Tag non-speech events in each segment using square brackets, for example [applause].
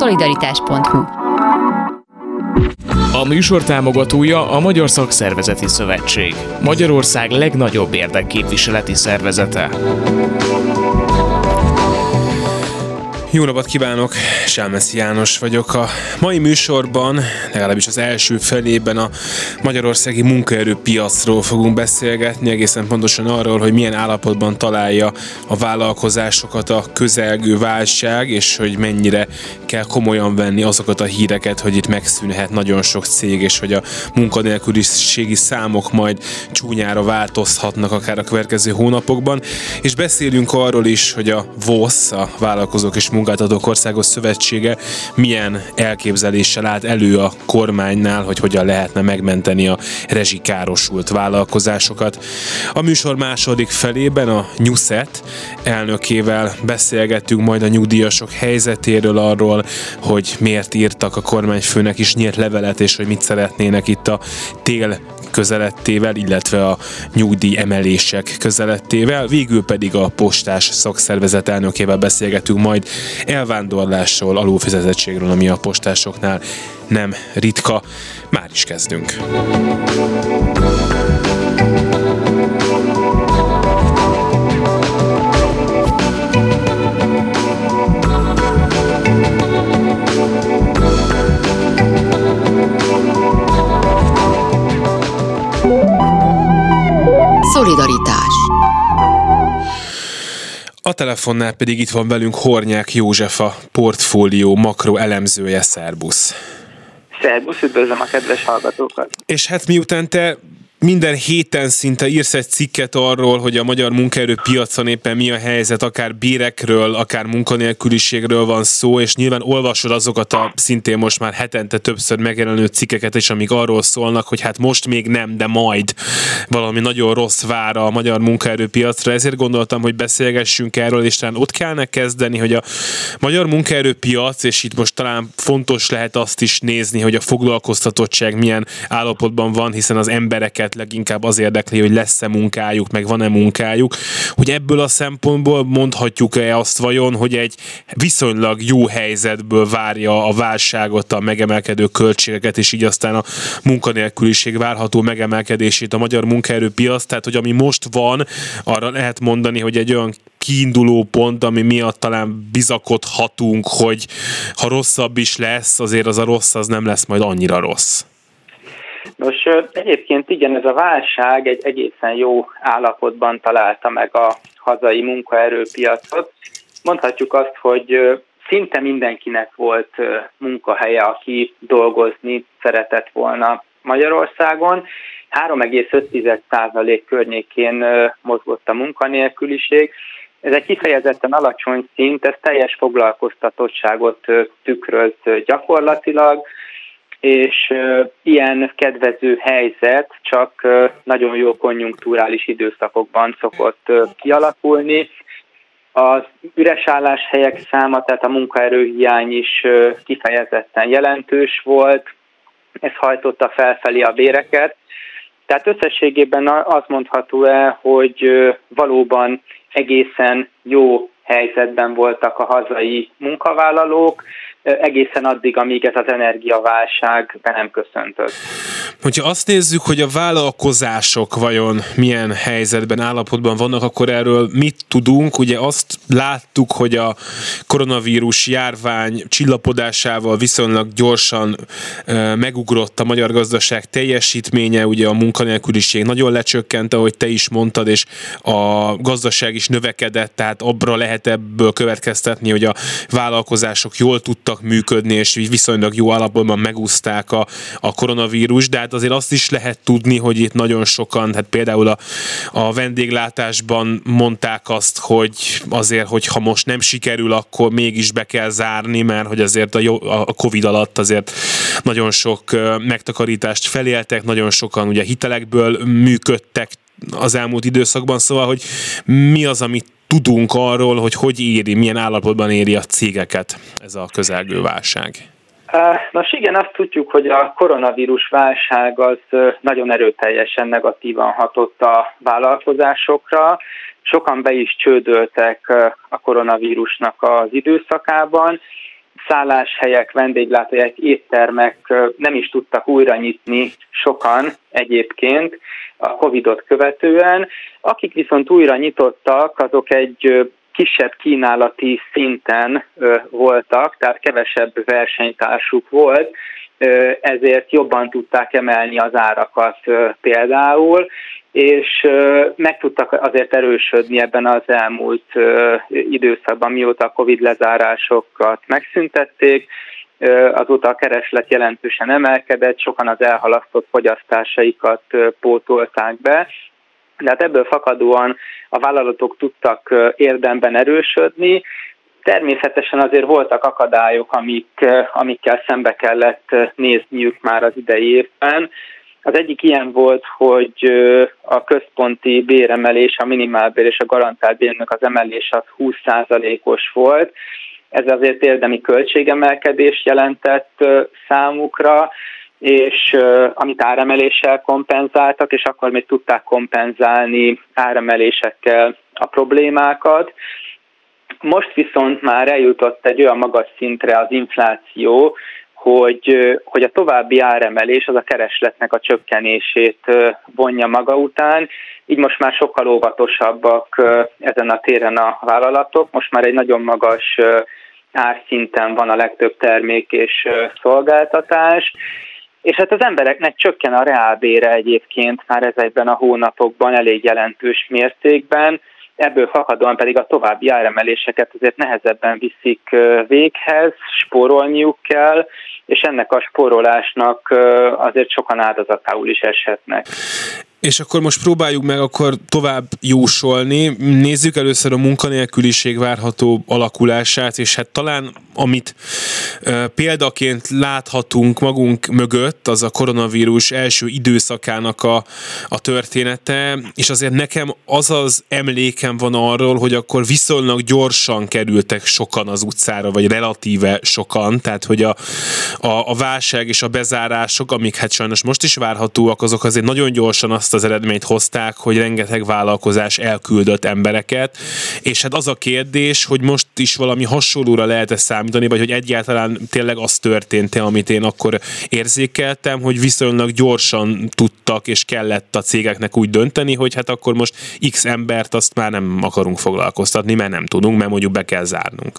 Szolidaritás.hu A műsor támogatója a Magyar Szakszervezeti Szövetség, Magyarország legnagyobb érdekképviseleti szervezete. Jó napot kívánok, Sámeszi János vagyok. A mai műsorban, legalábbis az első felében a magyarországi munkaerőpiacról fogunk beszélgetni, egészen pontosan arról, hogy milyen állapotban találja a vállalkozásokat a közelgő válság, és hogy mennyire kell komolyan venni azokat a híreket, hogy itt megszűnhet nagyon sok cég, és hogy a munkanélküliségi számok majd csúnyára változhatnak akár a következő hónapokban. És beszélünk arról is, hogy a VOSZ, a Vállalkozók és Munkáltatók Országos Szövetsége milyen elképzeléssel állt elő a kormánynál, hogy hogyan lehetne megmenteni a rezsikárosult vállalkozásokat. A műsor második felében a Nyuszet elnökével beszélgettünk majd a nyugdíjasok helyzetéről, arról, hogy miért írtak a kormányfőnek is nyílt levelet, és hogy mit szeretnének itt a tél közelettével, illetve a nyugdíj emelések közelettével. Végül pedig a postás szakszervezet elnökével beszélgetünk majd elvándorlásról, alulfizetettségről, ami a postásoknál nem ritka. Már is kezdünk. Szolidaritás A telefonnál pedig itt van velünk Hornyák József, a portfólió makro elemzője, Szerbusz. Szerbusz, üdvözlöm a kedves hallgatókat! És hát miután te minden héten szinte írsz egy cikket arról, hogy a magyar munkaerőpiacon éppen mi a helyzet, akár bérekről, akár munkanélküliségről van szó, és nyilván olvasod azokat a szintén most már hetente többször megjelenő cikkeket is, amik arról szólnak, hogy hát most még nem, de majd valami nagyon rossz vár a magyar munkaerőpiacra. Ezért gondoltam, hogy beszélgessünk erről, és talán ott kellene kezdeni, hogy a magyar munkaerőpiac, és itt most talán fontos lehet azt is nézni, hogy a foglalkoztatottság milyen állapotban van, hiszen az embereket embereket leginkább az érdekli, hogy lesz-e munkájuk, meg van-e munkájuk, hogy ebből a szempontból mondhatjuk-e azt vajon, hogy egy viszonylag jó helyzetből várja a válságot, a megemelkedő költségeket, és így aztán a munkanélküliség várható megemelkedését a magyar munkaerőpiac, tehát hogy ami most van, arra lehet mondani, hogy egy olyan kiinduló pont, ami miatt talán bizakodhatunk, hogy ha rosszabb is lesz, azért az a rossz az nem lesz majd annyira rossz. Nos, egyébként igen, ez a válság egy egészen jó állapotban találta meg a hazai munkaerőpiacot. Mondhatjuk azt, hogy szinte mindenkinek volt munkahelye, aki dolgozni szeretett volna Magyarországon. 3,5% környékén mozgott a munkanélküliség. Ez egy kifejezetten alacsony szint, ez teljes foglalkoztatottságot tükröz gyakorlatilag és ilyen kedvező helyzet csak nagyon jó konjunktúrális időszakokban szokott kialakulni. Az üres álláshelyek száma, tehát a munkaerőhiány is kifejezetten jelentős volt, ez hajtotta felfelé a béreket. Tehát összességében az mondható el, hogy valóban egészen jó helyzetben voltak a hazai munkavállalók, egészen addig, amíg ez az energiaválság be nem köszöntött. Hogyha azt nézzük, hogy a vállalkozások vajon milyen helyzetben, állapotban vannak, akkor erről mit tudunk? Ugye azt láttuk, hogy a koronavírus járvány csillapodásával viszonylag gyorsan megugrott a magyar gazdaság teljesítménye, ugye a munkanélküliség nagyon lecsökkent, ahogy te is mondtad, és a gazdaság is növekedett, tehát abra lehet ebből következtetni, hogy a vállalkozások jól tudtak működni, és viszonylag jó állapotban megúzták a, a koronavírus, de hát azért azt is lehet tudni, hogy itt nagyon sokan, hát például a, a vendéglátásban mondták azt, hogy azért, hogyha most nem sikerül, akkor mégis be kell zárni, mert hogy azért a, a Covid alatt azért nagyon sok megtakarítást feléltek, nagyon sokan ugye hitelekből működtek az elmúlt időszakban, szóval, hogy mi az, amit tudunk arról, hogy hogy éri, milyen állapotban éri a cégeket ez a közelgő válság? Nos igen, azt tudjuk, hogy a koronavírus válság az nagyon erőteljesen negatívan hatott a vállalkozásokra. Sokan be is csődöltek a koronavírusnak az időszakában. Szálláshelyek, vendéglátóhelyek, éttermek nem is tudtak újra nyitni sokan egyébként a Covid-ot követően. Akik viszont újra nyitottak, azok egy kisebb kínálati szinten voltak, tehát kevesebb versenytársuk volt, ezért jobban tudták emelni az árakat például, és meg tudtak azért erősödni ebben az elmúlt időszakban, mióta a Covid lezárásokat megszüntették, azóta a kereslet jelentősen emelkedett, sokan az elhalasztott fogyasztásaikat pótolták be, de hát ebből fakadóan a vállalatok tudtak érdemben erősödni, Természetesen azért voltak akadályok, amik, amikkel szembe kellett nézniük már az idei évben. Az egyik ilyen volt, hogy a központi béremelés, a minimálbér és a garantált bérnek az emelés az 20%-os volt. Ez azért érdemi költségemelkedést jelentett számukra, és amit áremeléssel kompenzáltak, és akkor még tudták kompenzálni áremelésekkel a problémákat. Most viszont már eljutott egy olyan magas szintre az infláció, hogy, hogy a további áremelés az a keresletnek a csökkenését vonja maga után, így most már sokkal óvatosabbak ezen a téren a vállalatok, most már egy nagyon magas árszinten van a legtöbb termék és szolgáltatás, és hát az embereknek csökken a reálbére egyébként már ezekben a hónapokban elég jelentős mértékben, ebből fakadóan pedig a további áremeléseket azért nehezebben viszik véghez, spórolniuk kell, és ennek a spórolásnak azért sokan áldozatául is eshetnek. És akkor most próbáljuk meg akkor tovább jósolni. Nézzük először a munkanélküliség várható alakulását, és hát talán amit e, példaként láthatunk magunk mögött, az a koronavírus első időszakának a, a története, és azért nekem az az emlékem van arról, hogy akkor viszonylag gyorsan kerültek sokan az utcára, vagy relatíve sokan, tehát hogy a, a, a válság és a bezárások, amik hát sajnos most is várhatóak, azok azért nagyon gyorsan azt azt az eredményt hozták, hogy rengeteg vállalkozás elküldött embereket, és hát az a kérdés, hogy most is valami hasonlóra lehet-e számítani, vagy hogy egyáltalán tényleg az történt-e, amit én akkor érzékeltem, hogy viszonylag gyorsan tudtak és kellett a cégeknek úgy dönteni, hogy hát akkor most x embert azt már nem akarunk foglalkoztatni, mert nem tudunk, mert mondjuk be kell zárnunk.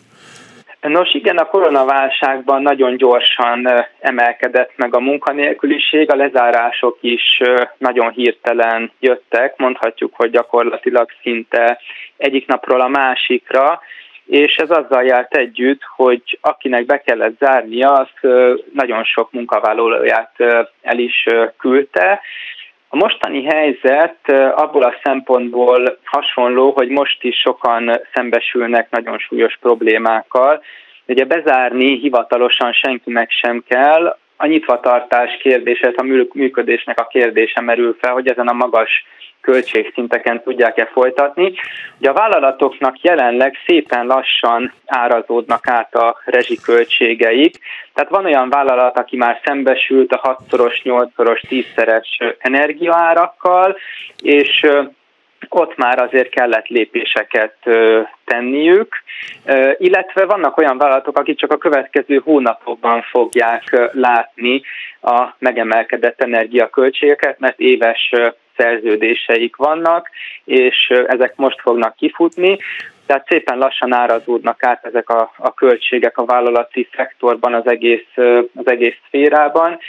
Nos igen, a koronaválságban nagyon gyorsan emelkedett meg a munkanélküliség, a lezárások is nagyon hirtelen jöttek, mondhatjuk, hogy gyakorlatilag szinte egyik napról a másikra, és ez azzal járt együtt, hogy akinek be kellett zárnia, az nagyon sok munkavállalóját el is küldte, a mostani helyzet abból a szempontból hasonló, hogy most is sokan szembesülnek nagyon súlyos problémákkal. Ugye bezárni hivatalosan senkinek sem kell, a nyitvatartás kérdése, a működésnek a kérdése merül fel, hogy ezen a magas költségszinteken tudják-e folytatni. Ugye a vállalatoknak jelenleg szépen lassan árazódnak át a rezsiköltségeik, tehát van olyan vállalat, aki már szembesült a 6-szoros, 8-szoros, 10-szeres energiaárakkal, és ott már azért kellett lépéseket tenniük, illetve vannak olyan vállalatok, akik csak a következő hónapokban fogják látni a megemelkedett energiaköltségeket, mert éves szerződéseik vannak, és ezek most fognak kifutni. Tehát szépen lassan árazódnak át ezek a, a költségek a vállalati szektorban, az egész, az egész szférában,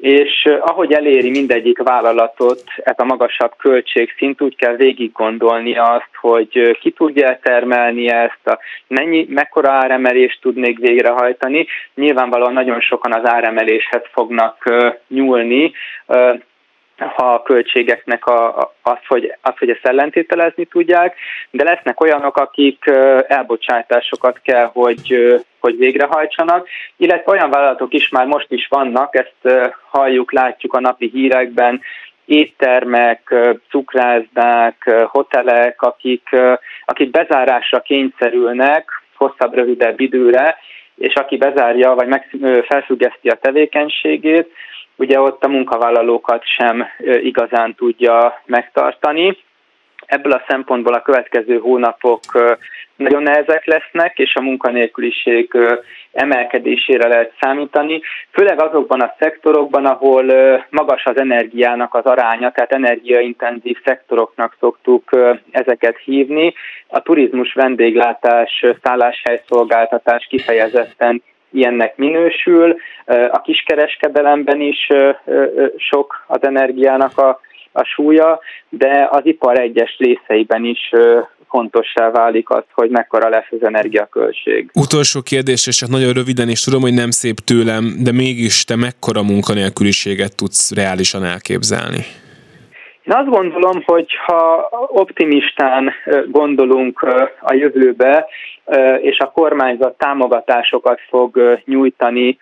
és ahogy eléri mindegyik vállalatot ez a magasabb költségszint, úgy kell végig gondolni azt, hogy ki tudja termelni ezt, a mennyi, mekkora áremelést tud még végrehajtani. Nyilvánvalóan nagyon sokan az áremeléshez fognak nyúlni, ha a költségeknek a, az, hogy, az, hogy ezt ellentételezni tudják, de lesznek olyanok, akik elbocsátásokat kell, hogy, hogy végrehajtsanak, illetve olyan vállalatok is már most is vannak, ezt halljuk, látjuk a napi hírekben, éttermek, cukrászdák, hotelek, akik, akik bezárásra kényszerülnek hosszabb, rövidebb időre, és aki bezárja, vagy meg, felfüggeszti a tevékenységét, ugye ott a munkavállalókat sem igazán tudja megtartani. Ebből a szempontból a következő hónapok nagyon nehezek lesznek, és a munkanélküliség emelkedésére lehet számítani, főleg azokban a szektorokban, ahol magas az energiának az aránya, tehát energiaintenzív szektoroknak szoktuk ezeket hívni. A turizmus, vendéglátás, szálláshelyszolgáltatás kifejezetten ilyennek minősül. A kiskereskedelemben is sok az energiának a, a súlya, de az ipar egyes részeiben is fontossá válik az, hogy mekkora lesz az energiaköltség. Utolsó kérdés, és csak nagyon röviden, és tudom, hogy nem szép tőlem, de mégis te mekkora munkanélküliséget tudsz reálisan elképzelni? Én azt gondolom, hogy ha optimistán gondolunk a jövőbe, és a kormányzat támogatásokat fog nyújtani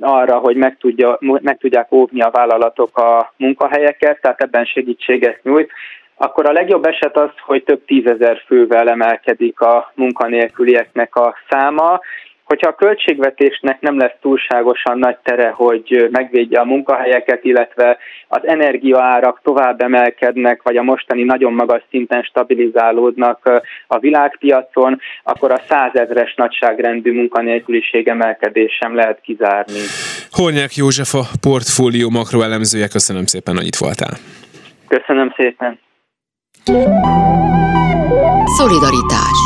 arra, hogy meg, tudja, meg tudják óvni a vállalatok a munkahelyeket, tehát ebben segítséget nyújt, akkor a legjobb eset az, hogy több tízezer fővel emelkedik a munkanélkülieknek a száma, hogyha a költségvetésnek nem lesz túlságosan nagy tere, hogy megvédje a munkahelyeket, illetve az energiaárak tovább emelkednek, vagy a mostani nagyon magas szinten stabilizálódnak a világpiacon, akkor a százezres nagyságrendű munkanélküliség emelkedés sem lehet kizárni. Hornyák József a portfólió makroelemzője, köszönöm szépen, hogy itt voltál. Köszönöm szépen. Szolidaritás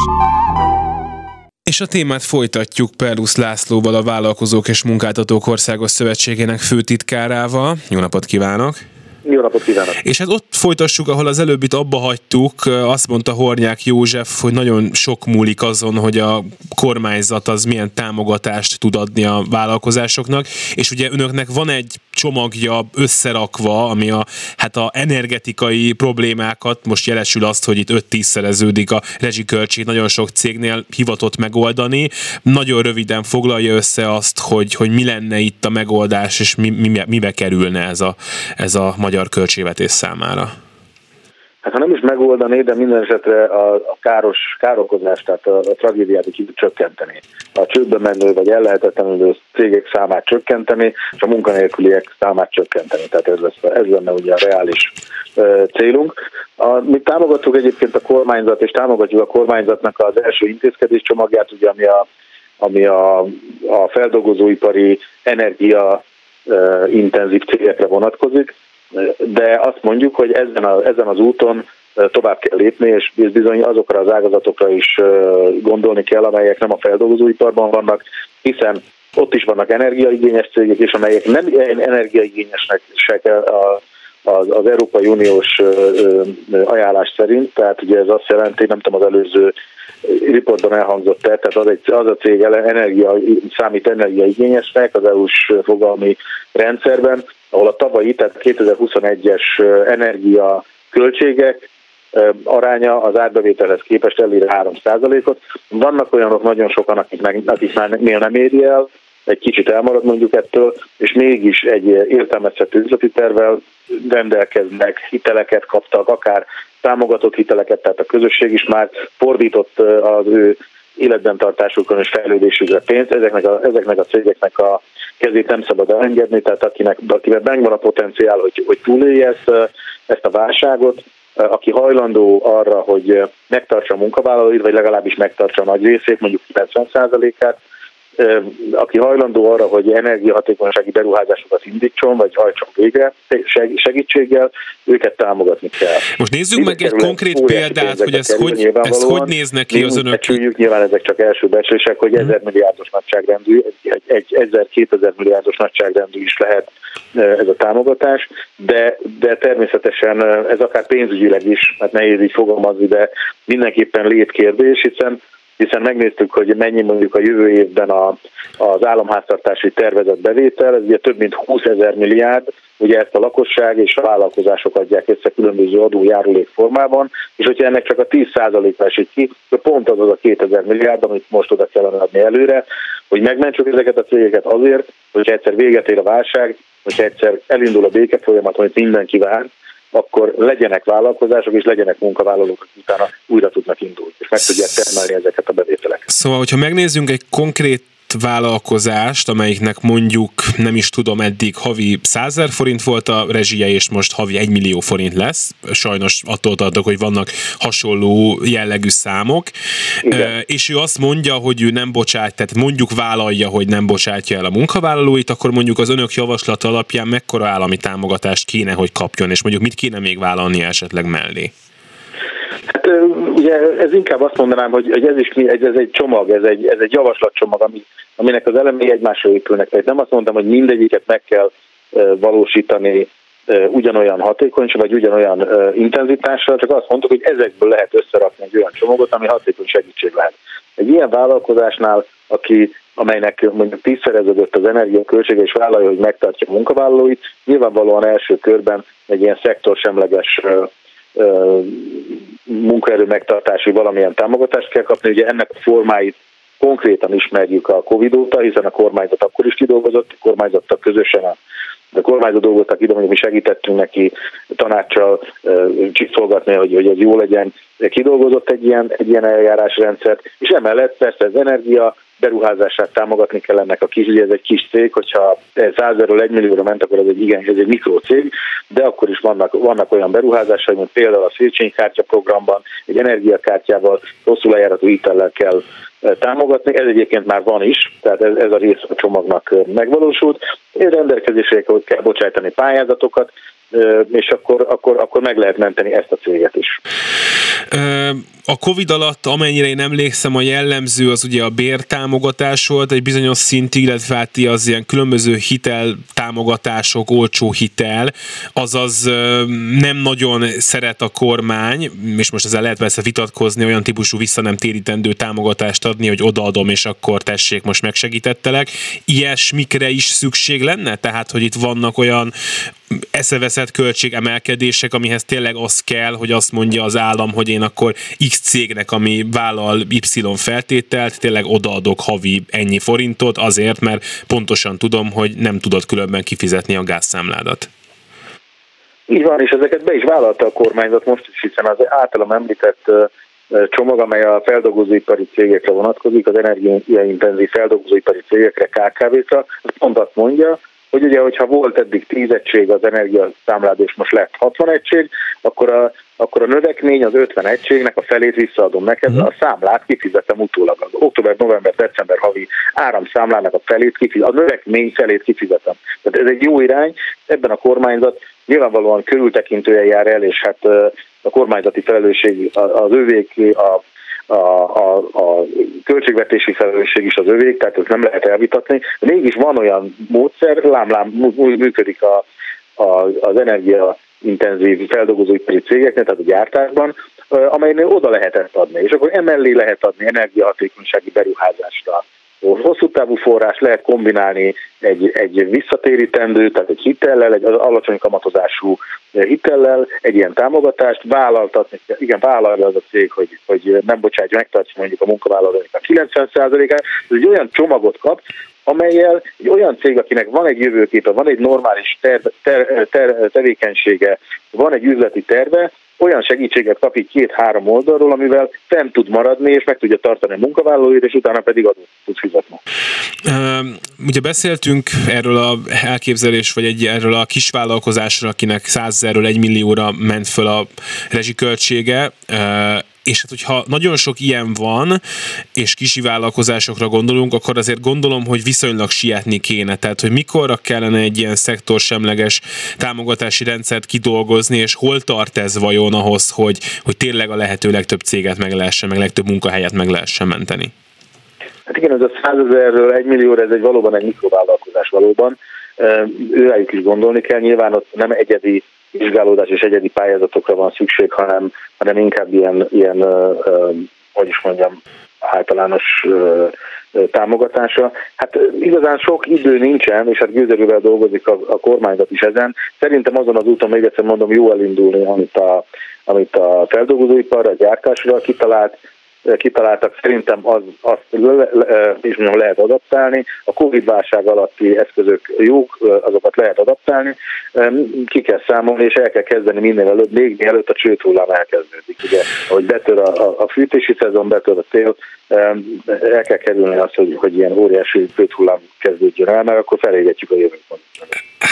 és a témát folytatjuk Perlusz Lászlóval, a Vállalkozók és Munkáltatók Országos Szövetségének főtitkárával. Jó napot kívánok! Jó napot kívánok! És hát ott folytassuk, ahol az előbbit abba hagytuk, azt mondta Hornyák József, hogy nagyon sok múlik azon, hogy a kormányzat az milyen támogatást tud adni a vállalkozásoknak, és ugye önöknek van egy csomagja összerakva, ami a, hát a energetikai problémákat, most jelesül azt, hogy itt 5-10 szereződik a rezsiköltség, nagyon sok cégnél hivatott megoldani. Nagyon röviden foglalja össze azt, hogy, hogy mi lenne itt a megoldás, és mi, mi, mibe kerülne ez a, ez a magyar költségvetés számára. Hát ha nem is megoldani, de minden esetre a, a káros károkozást, tehát a, a tragédiát is csökkenteni. A csődbe menő vagy ellehetetlenülő cégek számát csökkenteni, és a munkanélküliek számát csökkenteni. Tehát ez, lesz, ez lenne ugye a reális uh, célunk. A, mi támogatjuk egyébként a kormányzat, és támogatjuk a kormányzatnak az első intézkedés csomagját, ugye, ami a, ami a, a feldolgozóipari energia intenzív cégekre vonatkozik de azt mondjuk, hogy ezen, a, ezen az úton tovább kell lépni, és bizony azokra az ágazatokra is gondolni kell, amelyek nem a feldolgozóiparban vannak, hiszen ott is vannak energiaigényes cégek, és amelyek nem energiaigényesnek se az, az Európai Uniós ajánlás szerint, tehát ugye ez azt jelenti, nem tudom, az előző riportban elhangzott tehát az, egy, az a cég energia, számít energiaigényesnek az EU-s fogalmi rendszerben, ahol a tavalyi, tehát 2021-es energia költségek aránya az árbevételhez képest elér 3%-ot. Vannak olyanok nagyon sokan, akik, meg, akik már nem éri el, egy kicsit elmarad mondjuk ettől, és mégis egy értelmezhető üzleti tervvel rendelkeznek, hiteleket kaptak, akár támogatott hiteleket, tehát a közösség is már fordított az ő életben tartásukon és fejlődésükre pénzt. Ezeknek a, ezeknek a cégeknek a kezét nem szabad elengedni, tehát akinek, akinek megvan a potenciál, hogy, hogy túlélje ezt, ezt a válságot, aki hajlandó arra, hogy megtartsa a munkavállalóit, vagy legalábbis megtartsa a nagy részét, mondjuk 90%-át, aki hajlandó arra, hogy energiahatékonysági beruházásokat indítson, vagy hajtson végre segítséggel, őket támogatni kell. Most nézzük Mind meg egy konkrét példát, hogy ez hogy, ez hogy néz neki az önök... Becsüljük, nyilván ezek csak első becslések, hogy 1000 hmm. milliárdos nagyságrendű, egy, egy 1000-2000 milliárdos nagyságrendű is lehet ez a támogatás, de, de természetesen ez akár pénzügyileg is, hát nehéz így fogalmazni, de mindenképpen létkérdés, hiszen hiszen megnéztük, hogy mennyi mondjuk a jövő évben a, az államháztartási tervezett bevétel, ez ugye több mint 20 ezer milliárd, ugye ezt a lakosság és a vállalkozások adják össze különböző adójárulék formában, és hogyha ennek csak a 10%-a esik ki, pont az az a 2000 milliárd, amit most oda kellene adni előre, hogy megmentsük ezeket a cégeket azért, hogyha egyszer véget ér a válság, hogyha egyszer elindul a béke folyamat, amit mindenki vár, akkor legyenek vállalkozások és legyenek munkavállalók, utána újra tudnak indulni, és meg tudják termelni ezeket a bevételeket. Szóval, hogyha megnézzünk egy konkrét vállalkozást, amelyiknek mondjuk nem is tudom eddig havi 100 forint volt a rezsie, és most havi 1 millió forint lesz. Sajnos attól tartok, hogy vannak hasonló jellegű számok. Igen. És ő azt mondja, hogy ő nem bocsát, tehát mondjuk vállalja, hogy nem bocsátja el a munkavállalóit, akkor mondjuk az önök javaslata alapján mekkora állami támogatást kéne, hogy kapjon, és mondjuk mit kéne még vállalni esetleg mellé? Hát ugye ez inkább azt mondanám, hogy, hogy ez is ez egy csomag, ez egy, ez egy javaslatcsomag, ami, aminek az elemei egymásra épülnek. Tehát nem azt mondtam, hogy mindegyiket meg kell valósítani ugyanolyan hatékonyság, vagy ugyanolyan intenzitással, csak azt mondtuk, hogy ezekből lehet összerakni egy olyan csomagot, ami hatékony segítség lehet. Egy ilyen vállalkozásnál, aki, amelynek mondjuk tízszereződött az energiaköltsége, és vállalja, hogy megtartja a munkavállalóit, nyilvánvalóan első körben egy ilyen szektorsemleges munkaerő megtartási valamilyen támogatást kell kapni. Ugye ennek a formáit konkrétan ismerjük a Covid óta, hiszen a kormányzat akkor is kidolgozott, a kormányzattal közösen a a kormányzat dolgoztak ide, mi segítettünk neki tanácssal csiszolgatni, hogy, hogy ez jó legyen. Kidolgozott egy ilyen, egy ilyen eljárásrendszert, és emellett persze az energia beruházását támogatni kell ennek a kis, ugye ez egy kis cég, hogyha 100 1 millióra ment, akkor ez egy igen, ez egy mikrocég, de akkor is vannak, vannak olyan beruházásai, mint például a Széchenyi kártya programban, egy energiakártyával, hosszú lejáratú hitellel kell támogatni. Ez egyébként már van is, tehát ez, ez a rész a csomagnak megvalósult. Rendelkezésre kell bocsájtani pályázatokat, és akkor, akkor, akkor meg lehet menteni ezt a céget is. A Covid alatt, amennyire én emlékszem, a jellemző az ugye a bértámogatás volt egy bizonyos szintig, illetve hát az ilyen különböző hitel támogatások, olcsó hitel, azaz nem nagyon szeret a kormány, és most ezzel lehet persze vitatkozni, olyan típusú vissza nem térítendő támogatást adni, hogy odaadom, és akkor tessék, most megsegítettelek. Ilyesmikre is szükség lenne? Tehát, hogy itt vannak olyan eszeveszett költségemelkedések, amihez tényleg az kell, hogy azt mondja az állam, hogy én akkor X cégnek, ami vállal Y feltételt, tényleg odaadok havi ennyi forintot azért, mert pontosan tudom, hogy nem tudod különben kifizetni a gázszámládat. Így van, és ezeket be is vállalta a kormányzat most is, hiszen az általam említett csomag, amely a feldolgozóipari cégekre vonatkozik, az energiaintenzív feldolgozóipari cégekre, KKV-kra, pont azt mondja, hogy ugye, hogyha volt eddig 10 egység az energiaszámlád, és most lett 60 egység, akkor a, akkor a növekmény az 50 egységnek a felét visszaadom neked, uh-huh. a számlát kifizetem utólag. Az október, november, december havi áramszámlának a felét kifizetem, a növekmény felét kifizetem. Tehát ez egy jó irány, ebben a kormányzat nyilvánvalóan körültekintően jár el, és hát a kormányzati felelősség az övék, a a, a, költségvetési felelősség is az övék, tehát ezt nem lehet elvitatni. Mégis van olyan módszer, lámlám működik a, a, az energia intenzív feldolgozóipari cégeknek, tehát a gyártásban, amelynél oda lehetett adni, és akkor emellé lehet adni energiahatékonysági beruházásra, hosszú távú forrás lehet kombinálni egy, egy visszatérítendő, tehát egy hitellel, egy alacsony kamatozású hitellel, egy ilyen támogatást vállaltatni, igen, vállalja az a cég, hogy, hogy nem bocsátja, megtartja mondjuk a munkavállalónak a 90%-át, ez egy olyan csomagot kap, amelyel egy olyan cég, akinek van egy jövőképe, van egy normális ter, ter, ter, tevékenysége, van egy üzleti terve, olyan segítséget kap így két-három oldalról, amivel fenn tud maradni, és meg tudja tartani a munkavállalóit, és utána pedig adót tud fizetni. ugye beszéltünk erről a elképzelés, vagy egy, erről a kisvállalkozásra, akinek 100 ezerről 1 millióra ment föl a rezsiköltsége és hát hogyha nagyon sok ilyen van, és kisi vállalkozásokra gondolunk, akkor azért gondolom, hogy viszonylag sietni kéne. Tehát, hogy mikorra kellene egy ilyen szektorsemleges támogatási rendszert kidolgozni, és hol tart ez vajon ahhoz, hogy, hogy tényleg a lehető legtöbb céget meg lehessen, meg legtöbb munkahelyet meg lehessen menteni? Hát igen, ez a 100 ezerről 1 millióra, ez egy valóban egy mikrovállalkozás valóban. Őrájuk is gondolni kell, nyilván ott nem egyedi vizsgálódás és egyedi pályázatokra van szükség, hanem, hanem inkább ilyen, ilyen hogy is mondjam, általános támogatása. Hát igazán sok idő nincsen, és hát gőzerővel dolgozik a, a kormányzat is ezen. Szerintem azon az úton, még egyszer mondom, jó elindulni, amit a, amit a feldolgozóipar, a gyártásra kitalált, kitaláltak, szerintem az, azt le, le, is lehet adaptálni. A Covid válság alatti eszközök jók, azokat lehet adaptálni. Ki kell számolni, és el kell kezdeni minél előbb, még mielőtt a csőt hullám elkezdődik. Ugye, hogy betör a, a, a fűtési szezon, betör a tél, el kell kerülni azt, hogy, hogy ilyen óriási csőt hullám kezdődjön el, mert akkor felégetjük a jövőt.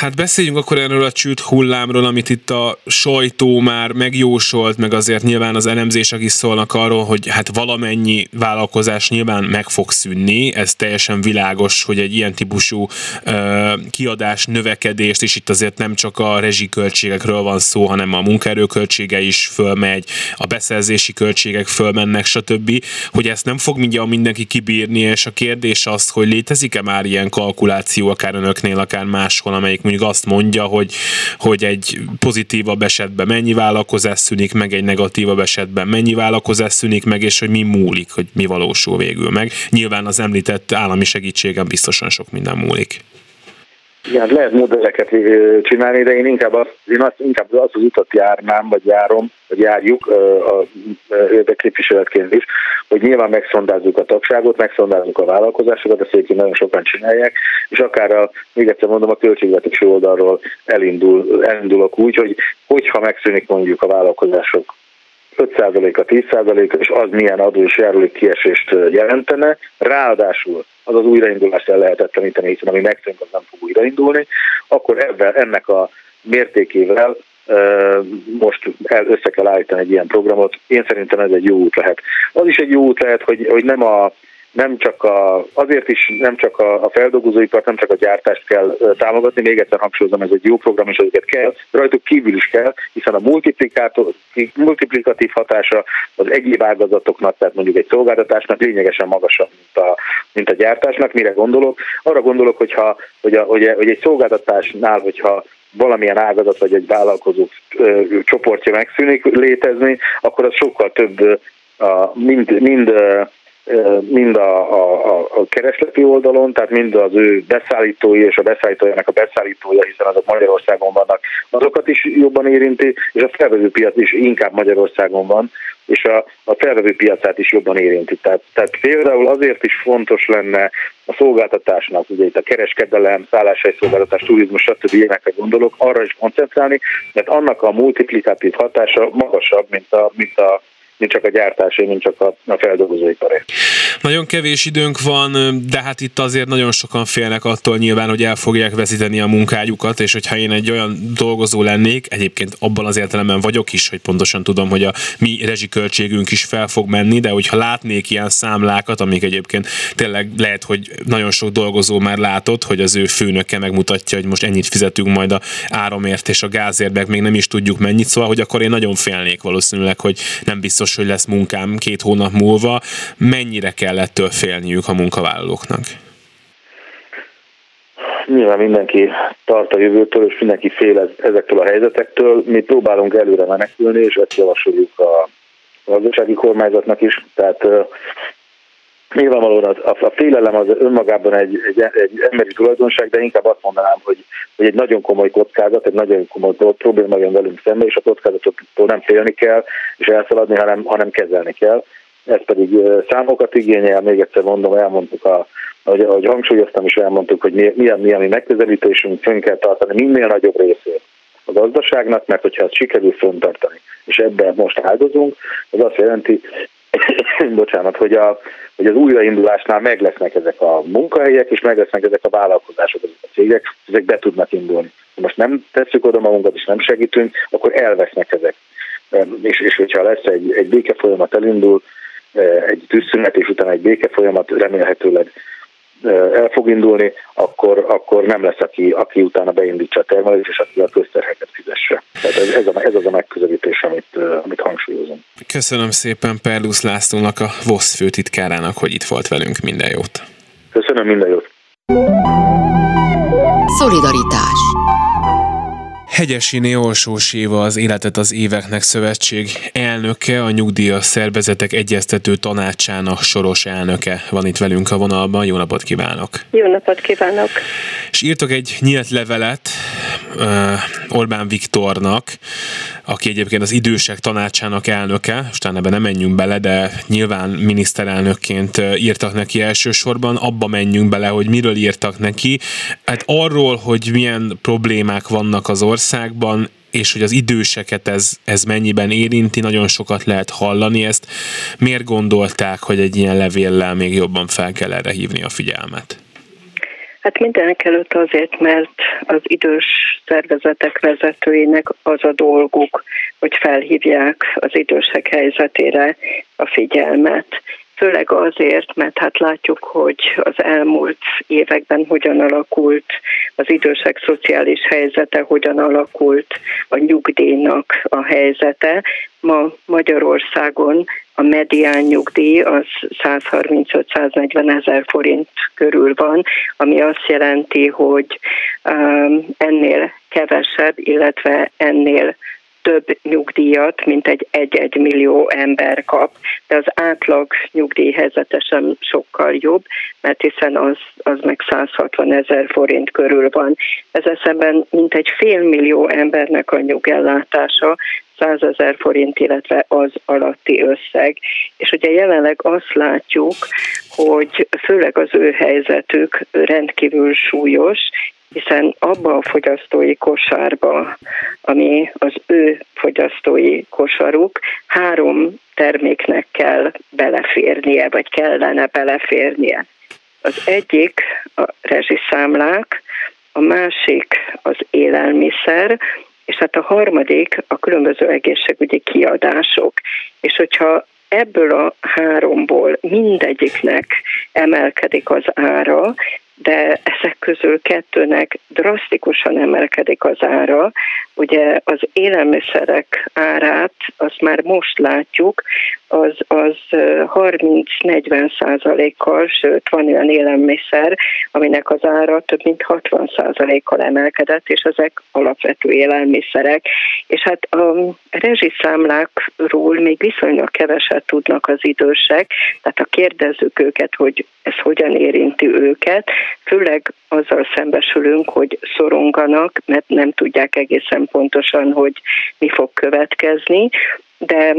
Hát beszéljünk akkor erről a csőt hullámról, amit itt a sajtó már megjósolt, meg azért nyilván az elemzések is szólnak arról, hogy hát valamennyi vállalkozás nyilván meg fog szűnni, ez teljesen világos, hogy egy ilyen típusú uh, kiadás növekedést, és itt azért nem csak a rezsiköltségekről van szó, hanem a munkaerőköltsége is fölmegy, a beszerzési költségek fölmennek, stb., hogy ezt nem fog mindjárt mindenki kibírni, és a kérdés az, hogy létezik-e már ilyen kalkuláció akár önöknél, akár máshol, amelyik mondjuk azt mondja, hogy, hogy egy pozitívabb esetben mennyi vállalkozás szűnik meg, egy negatívabb esetben mennyi vállalkozás szűnik meg, és hogy mi múlik, hogy mi valósul végül meg. Nyilván az említett állami segítségen biztosan sok minden múlik. Igen, lehet modelleket csinálni, de én inkább azt, én azt, inkább azt az utat járnám, vagy járom, vagy járjuk a érdekképviseletként is, hogy nyilván megszondázzuk a tagságot, megszondázzuk a vállalkozásokat, ezt egyébként nagyon sokan csinálják, és akár a, még egyszer mondom, a költségvetési oldalról elindul, elindulok úgy, hogy hogyha megszűnik mondjuk a vállalkozások 5%-a, 10%-a, és az milyen adó és járulék kiesést jelentene. Ráadásul az az újraindulást el lehetetleníteni, hiszen ami megszűnik, az nem fog újraindulni, akkor ebben, ennek a mértékével most el, össze kell állítani egy ilyen programot. Én szerintem ez egy jó út lehet. Az is egy jó út lehet, hogy, hogy nem a nem csak a, azért is nem csak a, a feldolgozóipart, nem csak a gyártást kell támogatni, még egyszer hangsúlyozom, ez egy jó program, és ezeket kell, rajtuk kívül is kell, hiszen a multiplikatív hatása az egyéb ágazatoknak, tehát mondjuk egy szolgáltatásnak lényegesen magasabb, mint a, mint a gyártásnak. Mire gondolok? Arra gondolok, hogyha, hogy, a, hogy, hogy egy szolgáltatásnál, hogyha valamilyen ágazat vagy egy vállalkozó csoportja megszűnik létezni, akkor az sokkal több a, mind, mind mind a, a, a keresleti oldalon, tehát mind az ő beszállítói és a beszállítójának a beszállítója, hiszen azok Magyarországon vannak, azokat is jobban érinti, és a felvevő piac is inkább Magyarországon van, és a, a felvevő piacát is jobban érinti. Tehát, tehát például azért is fontos lenne a szolgáltatásnak, ugye itt a kereskedelem, szolgáltatás, turizmus, stb. ilyenekre gondolok, arra is koncentrálni, mert annak a multiplikatív hatása magasabb, mint a, mint a mint csak a gyártásé, mint csak a, a feldolgozóiparé. Nagyon kevés időnk van, de hát itt azért nagyon sokan félnek attól nyilván, hogy el fogják veszíteni a munkájukat, és hogyha én egy olyan dolgozó lennék, egyébként abban az értelemben vagyok is, hogy pontosan tudom, hogy a mi rezsiköltségünk is fel fog menni, de hogyha látnék ilyen számlákat, amik egyébként tényleg lehet, hogy nagyon sok dolgozó már látott, hogy az ő főnöke megmutatja, hogy most ennyit fizetünk majd a áramért és a gázért, meg még nem is tudjuk mennyit, szóval, hogy akkor én nagyon félnék valószínűleg, hogy nem biztos hogy lesz munkám két hónap múlva. Mennyire kell ettől félniük a munkavállalóknak? Nyilván mindenki tart a jövőtől, és mindenki fél ezektől a helyzetektől. Mi próbálunk előre menekülni, és ezt javasoljuk a gazdasági kormányzatnak is. Tehát Nyilvánvalóan a, a félelem az önmagában egy, egy, egy emberi tulajdonság, de inkább azt mondanám, hogy, hogy egy nagyon komoly kockázat, egy nagyon komoly probléma jön velünk szembe, és a kockázatot nem félni kell, és elszaladni, hanem, hanem kezelni kell. Ez pedig számokat igényel, még egyszer mondom, elmondtuk, a, ahogy, ahogy hangsúlyoztam is, elmondtuk, hogy mi, milyen, milyen mi megközelítésünk, fönn kell tartani minél nagyobb részét a gazdaságnak, mert hogyha ezt sikerül föntartani, és ebben most áldozunk, az azt jelenti, [coughs] bocsánat, hogy, a, hogy az újraindulásnál meg lesznek ezek a munkahelyek, és meg lesznek ezek a vállalkozások, ezek a cégek, ezek be tudnak indulni. Ha most nem tesszük oda magunkat, és nem segítünk, akkor elvesznek ezek. És, és hogyha lesz egy, egy béke folyamat elindul, egy tűzszünet, és utána egy béke folyamat remélhetőleg el fog indulni, akkor, akkor nem lesz, aki, aki utána beindítsa a termelést, és aki a közterheket fizesse. Tehát ez, ez, a, ez az a megközelítés, amit, amit hangsúlyozom. Köszönöm szépen Perlusz Lászlónak, a VOSZ főtitkárának, hogy itt volt velünk. Minden jót! Köszönöm, minden jót! Szolidaritás Hegyesiné Olsós Éva az Életet az Éveknek Szövetség elnöke, a nyugdíjas szervezetek egyeztető tanácsának soros elnöke van itt velünk a vonalban. Jó napot kívánok! Jó napot kívánok! És írtok egy nyílt levelet Orbán Viktornak, aki egyébként az idősek tanácsának elnöke, és ebben nem menjünk bele, de nyilván miniszterelnökként írtak neki elsősorban, abba menjünk bele, hogy miről írtak neki. Hát arról, hogy milyen problémák vannak az országban, és hogy az időseket ez, ez mennyiben érinti, nagyon sokat lehet hallani ezt. Miért gondolták, hogy egy ilyen levéllel még jobban fel kell erre hívni a figyelmet? Hát mindenek előtt azért, mert az idős szervezetek vezetőinek az a dolguk, hogy felhívják az idősek helyzetére a figyelmet főleg azért, mert hát látjuk, hogy az elmúlt években hogyan alakult az idősek szociális helyzete, hogyan alakult a nyugdíjnak a helyzete. Ma Magyarországon a medián nyugdíj az 135-140 ezer forint körül van, ami azt jelenti, hogy um, ennél kevesebb, illetve ennél több nyugdíjat, mint egy egy-egy millió ember kap, de az átlag nyugdíjhelyzete sem sokkal jobb, mert hiszen az, az meg 160 ezer forint körül van. Ez eszemben mint egy fél millió embernek a nyugellátása 100 ezer forint, illetve az alatti összeg. És ugye jelenleg azt látjuk, hogy főleg az ő helyzetük rendkívül súlyos, hiszen abba a fogyasztói kosárba, ami az ő fogyasztói kosaruk, három terméknek kell beleférnie, vagy kellene beleférnie. Az egyik a rezsiszámlák, a másik az élelmiszer, és hát a harmadik a különböző egészségügyi kiadások. És hogyha ebből a háromból mindegyiknek emelkedik az ára, de ezek közül kettőnek drasztikusan emelkedik az ára. Ugye az élelmiszerek árát, azt már most látjuk, az, az 30-40 százalékkal, sőt van olyan élelmiszer, aminek az ára több mint 60 százalékkal emelkedett, és ezek alapvető élelmiszerek. És hát a rezsiszámlákról még viszonylag keveset tudnak az idősek, tehát ha kérdezzük őket, hogy ez hogyan érinti őket, főleg azzal szembesülünk, hogy szoronganak, mert nem tudják egészen pontosan, hogy mi fog következni, de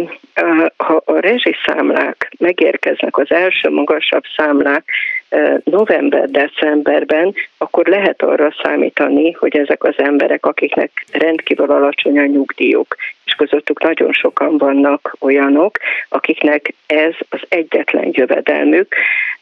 ha a rezsiszámlák megérkeznek, az első magasabb számlák november-decemberben, akkor lehet arra számítani, hogy ezek az emberek, akiknek rendkívül alacsony a nyugdíjuk, és közöttük nagyon sokan vannak olyanok, akiknek ez az egyetlen jövedelmük,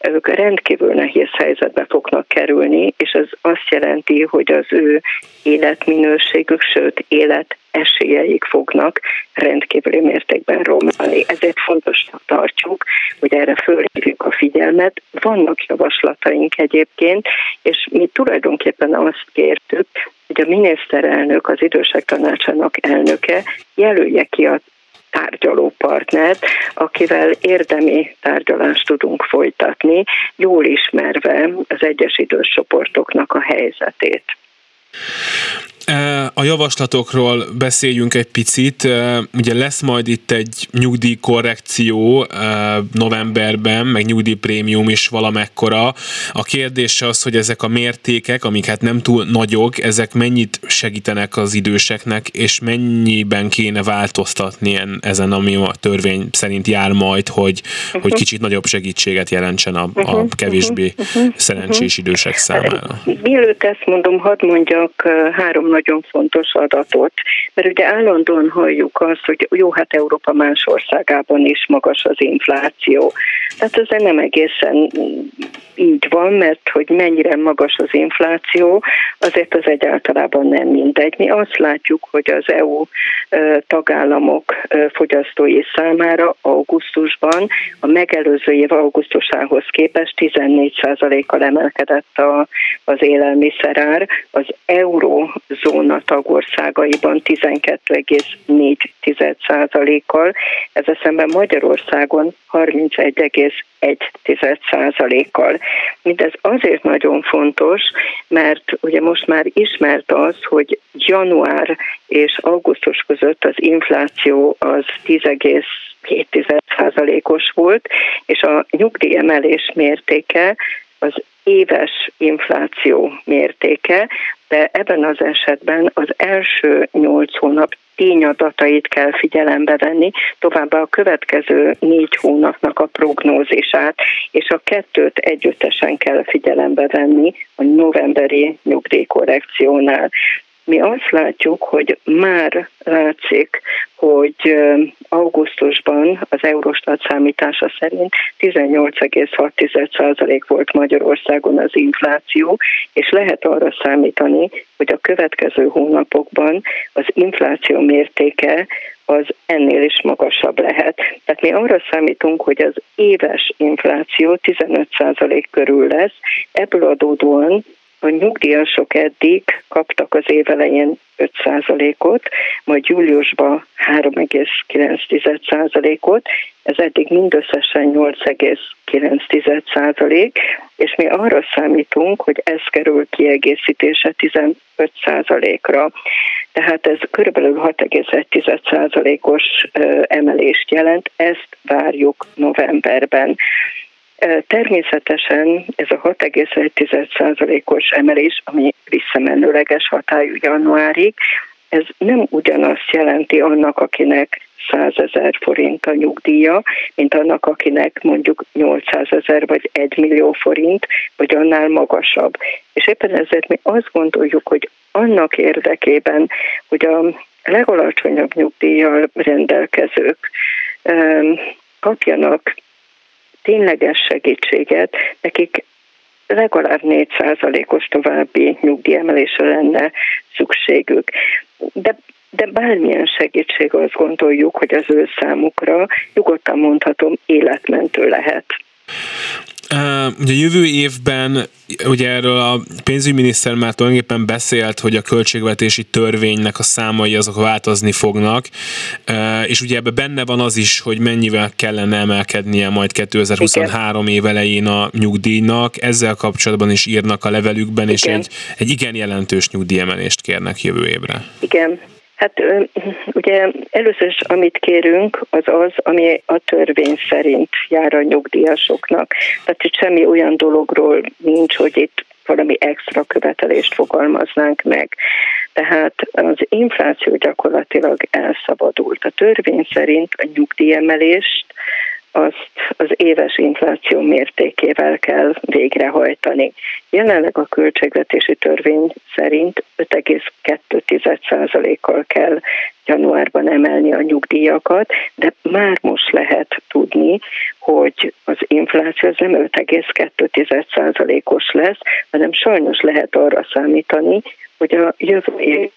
ők rendkívül nehéz helyzetbe fognak kerülni, és ez azt jelenti, hogy az ő életminőségük, sőt élet esélyeik fognak rendkívüli mértékben romlani. Ezért fontos tartjuk, hogy erre fölhívjuk a figyelmet. Vannak javaslataink egyébként, és mi tulajdonképpen azt kértük, hogy a miniszterelnök, az idősek tanácsának elnöke jelölje ki a tárgyaló partnert, akivel érdemi tárgyalást tudunk folytatni, jól ismerve az egyes idős csoportoknak a helyzetét. A javaslatokról beszéljünk egy picit. Ugye lesz majd itt egy nyugdíjkorrekció novemberben, meg nyugdíjprémium is valamekkora. A kérdés az, hogy ezek a mértékek, amik hát nem túl nagyok, ezek mennyit segítenek az időseknek, és mennyiben kéne változtatni ezen, ami a törvény szerint jár majd, hogy, uh-huh. hogy kicsit nagyobb segítséget jelentsen a, a uh-huh. kevésbé uh-huh. szerencsés idősek számára. Mielőtt ezt mondom, hadd mondjak három nagyon fontos adatot, mert ugye állandóan halljuk azt, hogy jó, hát Európa más országában is magas az infláció. Tehát ez nem egészen így van, mert hogy mennyire magas az infláció, azért az egyáltalában nem mindegy. Mi azt látjuk, hogy az EU tagállamok fogyasztói számára augusztusban a megelőző év augusztusához képest 14%-kal emelkedett a, az élelmiszerár, az eurózóna tagországaiban 12,4%-kal, ez szemben Magyarországon 31,1%-kal. Mindez azért nagyon fontos, mert ugye most már ismert az, hogy január és augusztus között az infláció az 10,7%-os volt, és a nyugdíjemelés mértéke az éves infláció mértéke, de ebben az esetben az első nyolc hónap tényadatait kell figyelembe venni, továbbá a következő négy hónapnak a prognózisát, és a kettőt együttesen kell figyelembe venni a novemberi nyugdíjkorrekciónál mi azt látjuk, hogy már látszik, hogy augusztusban az Eurostat számítása szerint 18,6% volt Magyarországon az infláció, és lehet arra számítani, hogy a következő hónapokban az infláció mértéke az ennél is magasabb lehet. Tehát mi arra számítunk, hogy az éves infláció 15% körül lesz, ebből adódóan a nyugdíjasok eddig kaptak az év elején 5%-ot, majd júliusban 3,9%-ot, ez eddig mindösszesen 8,9%, és mi arra számítunk, hogy ez kerül kiegészítése 15%-ra. Tehát ez körülbelül 6,1%-os emelést jelent, ezt várjuk novemberben. Természetesen ez a 6,1%-os emelés, ami visszamenőleges hatályú januárig, ez nem ugyanazt jelenti annak, akinek 100 ezer forint a nyugdíja, mint annak, akinek mondjuk 800 ezer vagy 1 millió forint, vagy annál magasabb. És éppen ezért mi azt gondoljuk, hogy annak érdekében, hogy a legalacsonyabb nyugdíjjal rendelkezők kapjanak tényleges segítséget, nekik legalább 4%-os további nyugdíjemelésre lenne szükségük. De de bármilyen segítség azt gondoljuk, hogy az ő számukra nyugodtan mondhatom életmentő lehet. Ugye jövő évben, ugye erről a pénzügyminiszter már tulajdonképpen beszélt, hogy a költségvetési törvénynek a számai azok változni fognak, és ugye ebben benne van az is, hogy mennyivel kellene emelkednie majd 2023 igen. év elején a nyugdíjnak. Ezzel kapcsolatban is írnak a levelükben, igen. és egy, egy igen jelentős nyugdíjemelést kérnek jövő évre. Igen, Hát ugye először is, amit kérünk, az az, ami a törvény szerint jár a nyugdíjasoknak. Tehát itt semmi olyan dologról nincs, hogy itt valami extra követelést fogalmaznánk meg. Tehát az infláció gyakorlatilag elszabadult. A törvény szerint a nyugdíjemelést azt az éves infláció mértékével kell végrehajtani. Jelenleg a költségvetési törvény szerint 5,2%-kal kell januárban emelni a nyugdíjakat, de már most lehet tudni, hogy az infláció az nem 5,2%-os lesz, hanem sajnos lehet arra számítani, hogy a jövő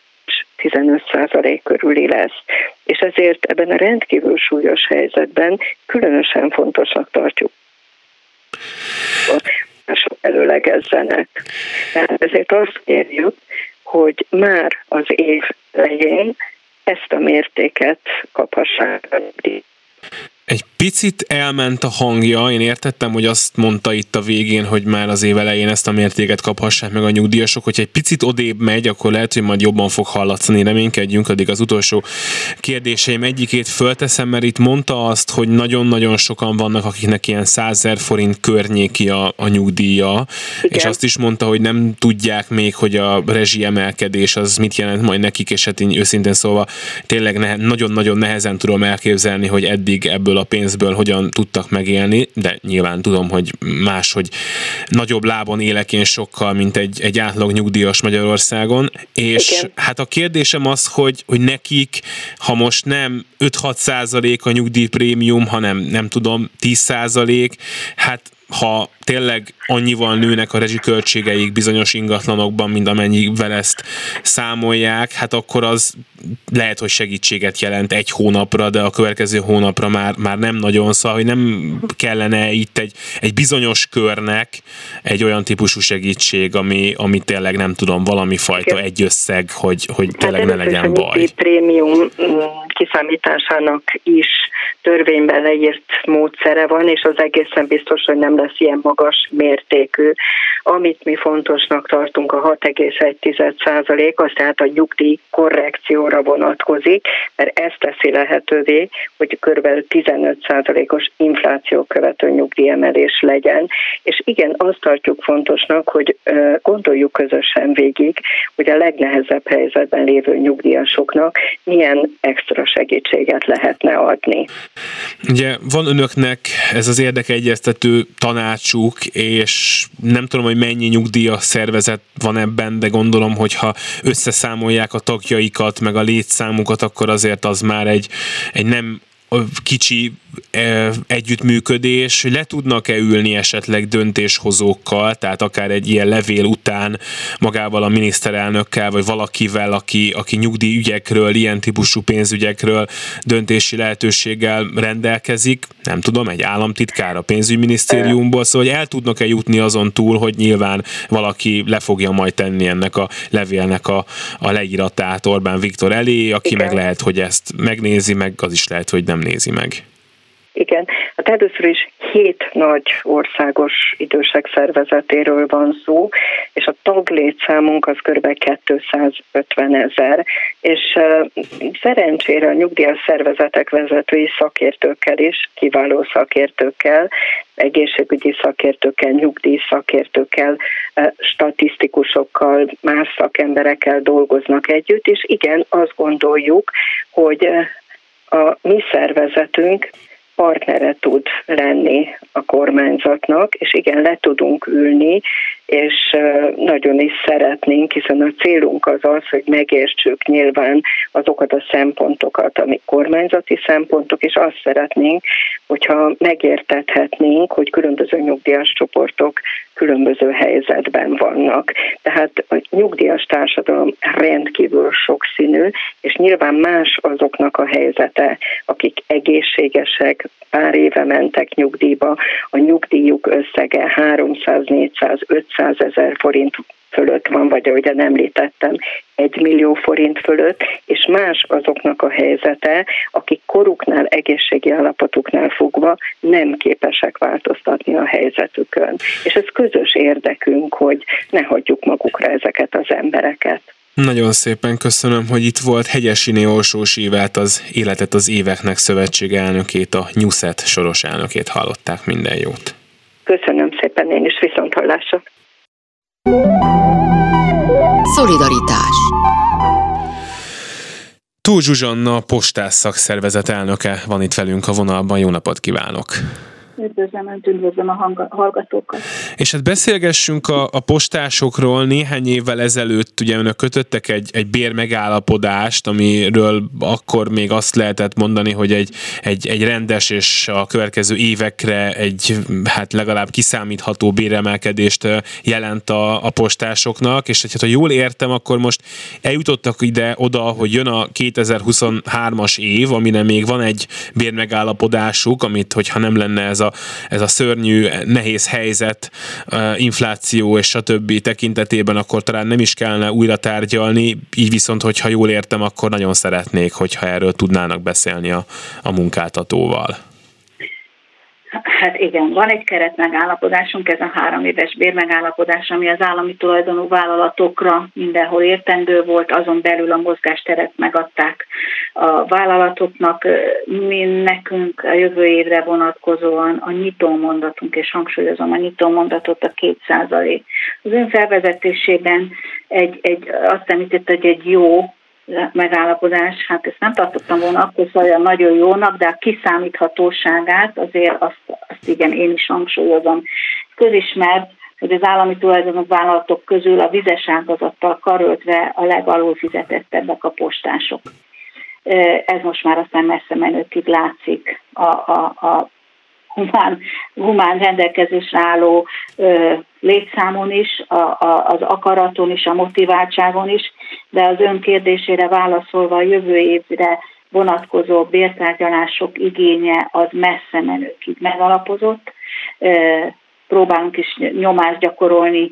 15% körüli lesz. És ezért ebben a rendkívül súlyos helyzetben különösen fontosnak tartjuk előlegezzenek. Tehát ezért azt kérjük, hogy már az év elején ezt a mértéket kaphassák egy picit elment a hangja, én értettem, hogy azt mondta itt a végén, hogy már az év elején ezt a mértéket kaphassák meg a nyugdíjasok, hogyha egy picit odébb megy, akkor lehet, hogy majd jobban fog hallatszani, reménykedjünk, addig az utolsó kérdéseim egyikét fölteszem, mert itt mondta azt, hogy nagyon-nagyon sokan vannak, akiknek ilyen 100 forint környéki a, a nyugdíja, Igen. és azt is mondta, hogy nem tudják még, hogy a rezsi emelkedés az mit jelent majd nekik, és hát én őszintén szóval tényleg ne, nagyon-nagyon nehezen tudom elképzelni, hogy eddig ebből a pénzből hogyan tudtak megélni, de nyilván tudom, hogy más, hogy nagyobb lábon élek én sokkal, mint egy, egy átlag nyugdíjas Magyarországon, és Igen. hát a kérdésem az, hogy, hogy nekik, ha most nem 5-6 százalék a nyugdíjprémium, hanem nem tudom, 10 százalék, hát ha tényleg annyival nőnek a rezsiköltségeik bizonyos ingatlanokban, mint amennyivel ezt számolják, hát akkor az lehet, hogy segítséget jelent egy hónapra, de a következő hónapra már, már nem nagyon, szóval, hogy nem kellene itt egy, egy bizonyos körnek egy olyan típusú segítség, ami, ami tényleg nem tudom, valami fajta egy összeg, hogy, hogy tényleg hát ne legyen baj. prémium kiszámításának is törvényben leírt módszere van, és az egészen biztos, hogy nem lesz ilyen magas mértékű. Amit mi fontosnak tartunk a 6,1 az tehát a nyugdíj korrekcióra vonatkozik, mert ez teszi lehetővé, hogy kb. 15%-os infláció követő nyugdíjemelés legyen. És igen, azt tartjuk fontosnak, hogy gondoljuk közösen végig, hogy a legnehezebb helyzetben lévő nyugdíjasoknak milyen extra segítséget lehetne adni. Ugye van önöknek ez az érdekeegyeztető tanácsuk, és nem tudom, hogy mennyi nyugdíjas szervezet van ebben, de gondolom, hogy ha összeszámolják a tagjaikat, meg a létszámukat, akkor azért az már egy, egy nem kicsi együttműködés, le tudnak-e ülni esetleg döntéshozókkal, tehát akár egy ilyen levél után magával a miniszterelnökkel, vagy valakivel, aki, aki nyugdíjügyekről, ilyen típusú pénzügyekről döntési lehetőséggel rendelkezik, nem tudom, egy államtitkár a pénzügyminisztériumból, szóval hogy el tudnak-e jutni azon túl, hogy nyilván valaki le fogja majd tenni ennek a levélnek a, a leíratát Orbán Viktor elé, aki Igen. meg lehet, hogy ezt megnézi, meg az is lehet, hogy nem nézi meg. Igen, hát először is hét nagy országos idősek szervezetéről van szó, és a taglétszámunk az kb. 250 ezer, és szerencsére a nyugdíjas szervezetek vezetői szakértőkkel is, kiváló szakértőkkel, egészségügyi szakértőkkel, nyugdíj szakértőkkel, statisztikusokkal, más szakemberekkel dolgoznak együtt, és igen, azt gondoljuk, hogy a mi szervezetünk partnere tud lenni a kormányzatnak, és igen, le tudunk ülni, és nagyon is szeretnénk, hiszen a célunk az az, hogy megértsük nyilván azokat a szempontokat, amik kormányzati szempontok, és azt szeretnénk, hogyha megértethetnénk, hogy különböző nyugdíjas csoportok különböző helyzetben vannak. Tehát a nyugdíjas társadalom rendkívül sokszínű, és nyilván más azoknak a helyzete, akik egészségesek, pár éve mentek nyugdíjba, a nyugdíjuk összege 300, 400, 500 ezer forint fölött van, vagy ahogy említettem, egy millió forint fölött, és más azoknak a helyzete, akik koruknál, egészségi állapotuknál fogva nem képesek változtatni a helyzetükön. És ez közös érdekünk, hogy ne hagyjuk magukra ezeket az embereket. Nagyon szépen köszönöm, hogy itt volt Hegyesiné Olsós Évát, az Életet az Éveknek Szövetség elnökét, a Nyuszet soros elnökét hallották. Minden jót! Köszönöm szépen, én is viszont hallásra. Szolidaritás Túl Zsuzsanna, postás szakszervezet elnöke van itt velünk a vonalban. Jó napot kívánok! Üdvözlöm, üdvözlöm a hallgatókat. És hát beszélgessünk a, a postásokról. Néhány évvel ezelőtt ugye önök kötöttek egy, egy bérmegállapodást, amiről akkor még azt lehetett mondani, hogy egy, egy, egy rendes és a következő évekre egy hát legalább kiszámítható béremelkedést jelent a, a postásoknak, és hát ha jól értem, akkor most eljutottak ide oda, hogy jön a 2023-as év, amire még van egy bérmegállapodásuk, amit hogyha nem lenne ez a, ez a szörnyű, nehéz helyzet, infláció és stb. tekintetében, akkor talán nem is kellene újra tárgyalni, így viszont, hogyha jól értem, akkor nagyon szeretnék, hogyha erről tudnának beszélni a, a munkáltatóval. Hát igen, van egy keret megállapodásunk, ez a három éves bérmegállapodás, ami az állami tulajdonú vállalatokra mindenhol értendő volt, azon belül a mozgásteret megadták a vállalatoknak. Mi nekünk a jövő évre vonatkozóan a nyitó mondatunk, és hangsúlyozom a nyitó mondatot a két százalék. Az ön felvezetésében egy, egy, azt említett, hogy egy jó megállapodás, hát ezt nem tartottam volna akkor olyan nagyon jónak, de a kiszámíthatóságát azért azt, azt igen, én is hangsúlyozom. Közismert, hogy az állami tulajdonok vállalatok közül a vizes ágazattal karöltve a legalul fizetettebbek a postások. Ez most már aztán messze menőkig látszik a, a, a humán, humán rendelkezésre álló ö, létszámon is, a, a, az akaraton is, a motiváltságon is, de az ön kérdésére válaszolva a jövő évre vonatkozó bértárgyalások igénye az messze menőkig megalapozott. Próbálunk is nyomást gyakorolni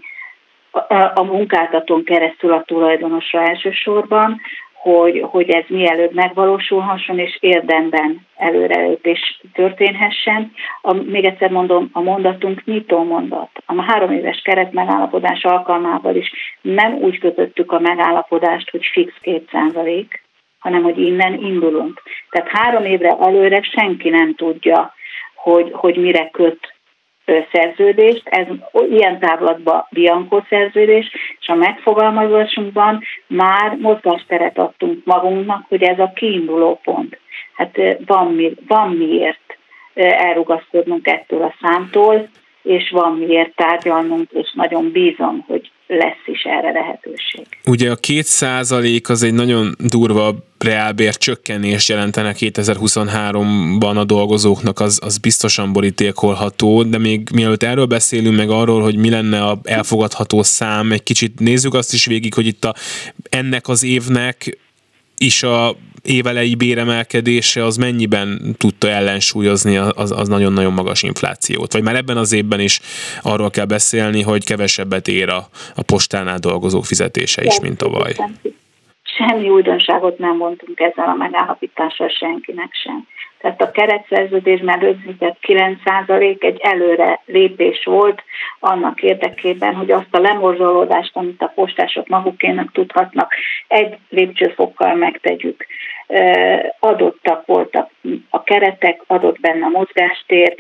a munkáltatón keresztül a tulajdonosra elsősorban, hogy, hogy ez mielőbb megvalósulhasson, és érdemben előrelépés történhessen. A, még egyszer mondom, a mondatunk nyitó mondat. A három éves keret megállapodás alkalmával is nem úgy kötöttük a megállapodást, hogy fix 2%, hanem hogy innen indulunk. Tehát három évre előre senki nem tudja, hogy, hogy mire köt szerződést, ez ilyen távlatban Bianco szerződés, és a megfogalmazásunkban már mozgásteret adtunk magunknak, hogy ez a kiinduló pont. Hát van, mi, van miért elrugaszkodnunk ettől a számtól, és van miért tárgyalnunk, és nagyon bízom, hogy lesz is erre lehetőség. Ugye a két százalék az egy nagyon durva reálbér csökkenés jelentene 2023-ban a dolgozóknak, az, az biztosan borítékolható, de még mielőtt erről beszélünk, meg arról, hogy mi lenne a elfogadható szám, egy kicsit nézzük azt is végig, hogy itt a, ennek az évnek is a évelei béremelkedése az mennyiben tudta ellensúlyozni az, az nagyon-nagyon magas inflációt? Vagy már ebben az évben is arról kell beszélni, hogy kevesebbet ér a, a postánál dolgozók fizetése is, mint tavaly? Semmi újdonságot nem mondtunk ezzel a megállapítással senkinek sem. Tehát a keretszerződésben rögzített 9% egy előre lépés volt annak érdekében, hogy azt a lemorzsolódást, amit a postások magukének tudhatnak, egy lépcsőfokkal megtegyük. Adottak voltak a keretek, adott benne a mozgástér.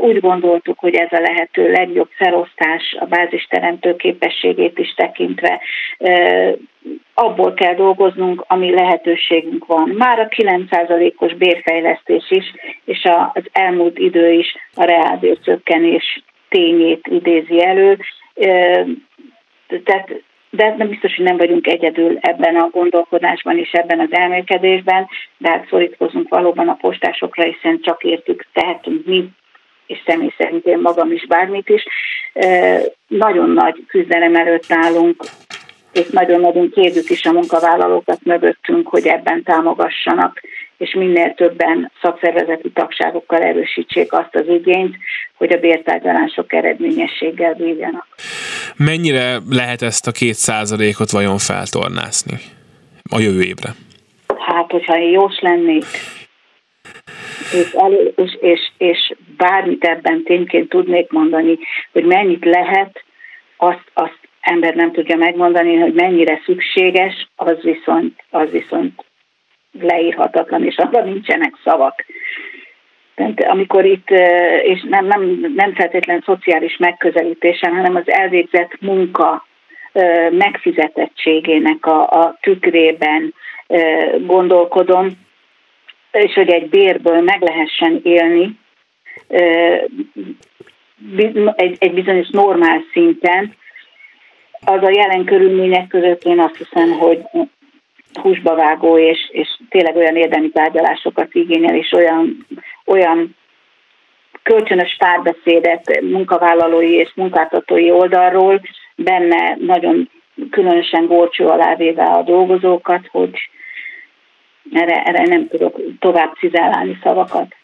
Úgy gondoltuk, hogy ez a lehető legjobb felosztás a bázisteremtő képességét is tekintve abból kell dolgoznunk, ami lehetőségünk van. Már a 9%-os bérfejlesztés is, és az elmúlt idő is a reálbér csökkenés tényét idézi elő. Tehát de nem biztos, hogy nem vagyunk egyedül ebben a gondolkodásban és ebben az elmélkedésben, de hát szorítkozunk valóban a postásokra, hiszen csak értük, tehetünk mi, és személy szerint én magam is bármit is. Nagyon nagy küzdelem előtt állunk és nagyon-nagyon kérjük is a munkavállalókat mögöttünk, hogy ebben támogassanak, és minél többen szakszervezeti tagságokkal erősítsék azt az igényt, hogy a bértárgyalások eredményességgel bírjanak. Mennyire lehet ezt a két százalékot vajon feltornászni a jövő évre? Hát, hogyha én jós lennék, és, elő, és, és, és bármit ebben tényként tudnék mondani, hogy mennyit lehet, azt, azt ember nem tudja megmondani, hogy mennyire szükséges, az viszont, az viszont leírhatatlan, és abban nincsenek szavak. Tehát amikor itt, és nem, nem, nem feltétlenül szociális megközelítésen, hanem az elvégzett munka megfizetettségének a, a tükrében gondolkodom, és hogy egy bérből meg lehessen élni egy, egy bizonyos normál szinten, az a jelen körülmények között én azt hiszem, hogy húsba vágó, és, és tényleg olyan érdemi tárgyalásokat igényel, és olyan, olyan kölcsönös párbeszédet munkavállalói és munkáltatói oldalról, benne nagyon különösen górcső alá véve a dolgozókat, hogy erre, erre nem tudok tovább cizellálni szavakat.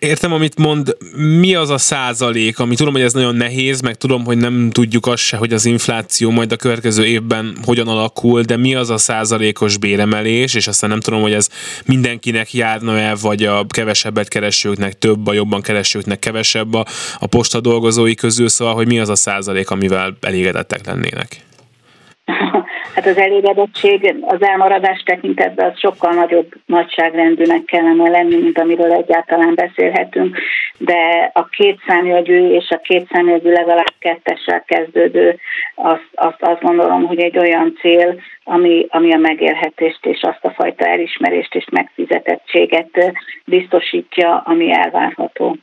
Értem, amit mond, mi az a százalék, ami tudom, hogy ez nagyon nehéz, meg tudom, hogy nem tudjuk azt se, hogy az infláció majd a következő évben hogyan alakul, de mi az a százalékos béremelés, és aztán nem tudom, hogy ez mindenkinek járna el, vagy a kevesebbet keresőknek több, a jobban keresőknek kevesebb a, a posta dolgozói közül, szóval, hogy mi az a százalék, amivel elégedettek lennének. [laughs] hát az elégedettség az elmaradás tekintetben az sokkal nagyobb nagyságrendűnek kellene lenni, mint amiről egyáltalán beszélhetünk, de a két számjegyű és a két számjegyű legalább kettessel kezdődő, azt, azt, azt gondolom, hogy egy olyan cél, ami, ami a megélhetést és azt a fajta elismerést és megfizetettséget biztosítja, ami elvárható.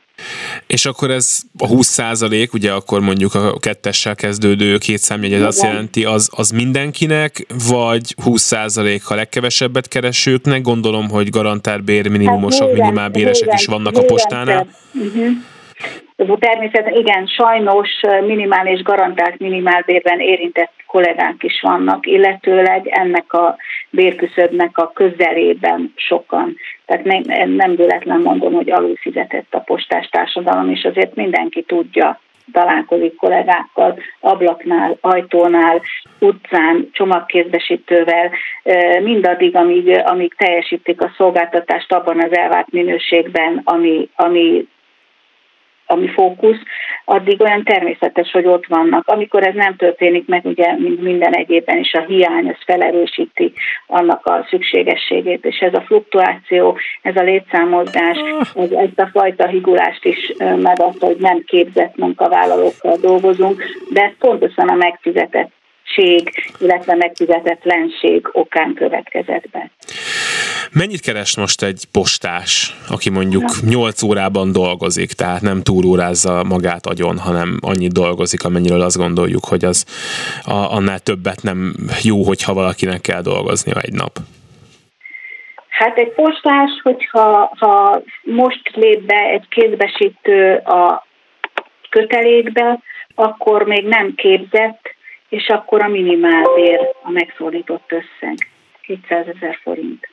És akkor ez a 20 százalék, ugye akkor mondjuk a kettessel kezdődő két számjegy, azt jelenti, az, az mindenkinek, vagy 20 százalék a legkevesebbet keresőknek? Gondolom, hogy garantált bér, minimumosok, hát, minimálbéresek is vannak a postánál. Uh-huh. Természetesen igen, sajnos minimális garantált minimálbérben érintett kollégák is vannak, illetőleg ennek a bérküszöbnek a közelében sokan. Tehát nem, nem véletlen mondom, hogy alul fizetett a postás társadalom, és azért mindenki tudja, találkozik kollégákkal, ablaknál, ajtónál, utcán, csomagkézbesítővel, mindaddig, amíg, amíg teljesítik a szolgáltatást abban az elvárt minőségben, ami, ami ami fókusz, addig olyan természetes, hogy ott vannak. Amikor ez nem történik meg, ugye mint minden egyébben is a hiány, ez felerősíti annak a szükségességét, és ez a fluktuáció, ez a létszámozdás, ez, ezt a fajta higulást is megadta, hogy nem képzett munkavállalókkal dolgozunk, de ez pontosan a megfizetett illetve megfizetetlenség okán következett be. Mennyit keres most egy postás, aki mondjuk 8 órában dolgozik, tehát nem túlórázza magát agyon, hanem annyit dolgozik, amennyiről azt gondoljuk, hogy az a, annál többet nem jó, hogyha valakinek kell dolgozni egy nap? Hát egy postás, hogyha ha most lép be egy kézbesítő a kötelékbe, akkor még nem képzett, és akkor a minimálbér a megszólított összeg, 200 ezer forint.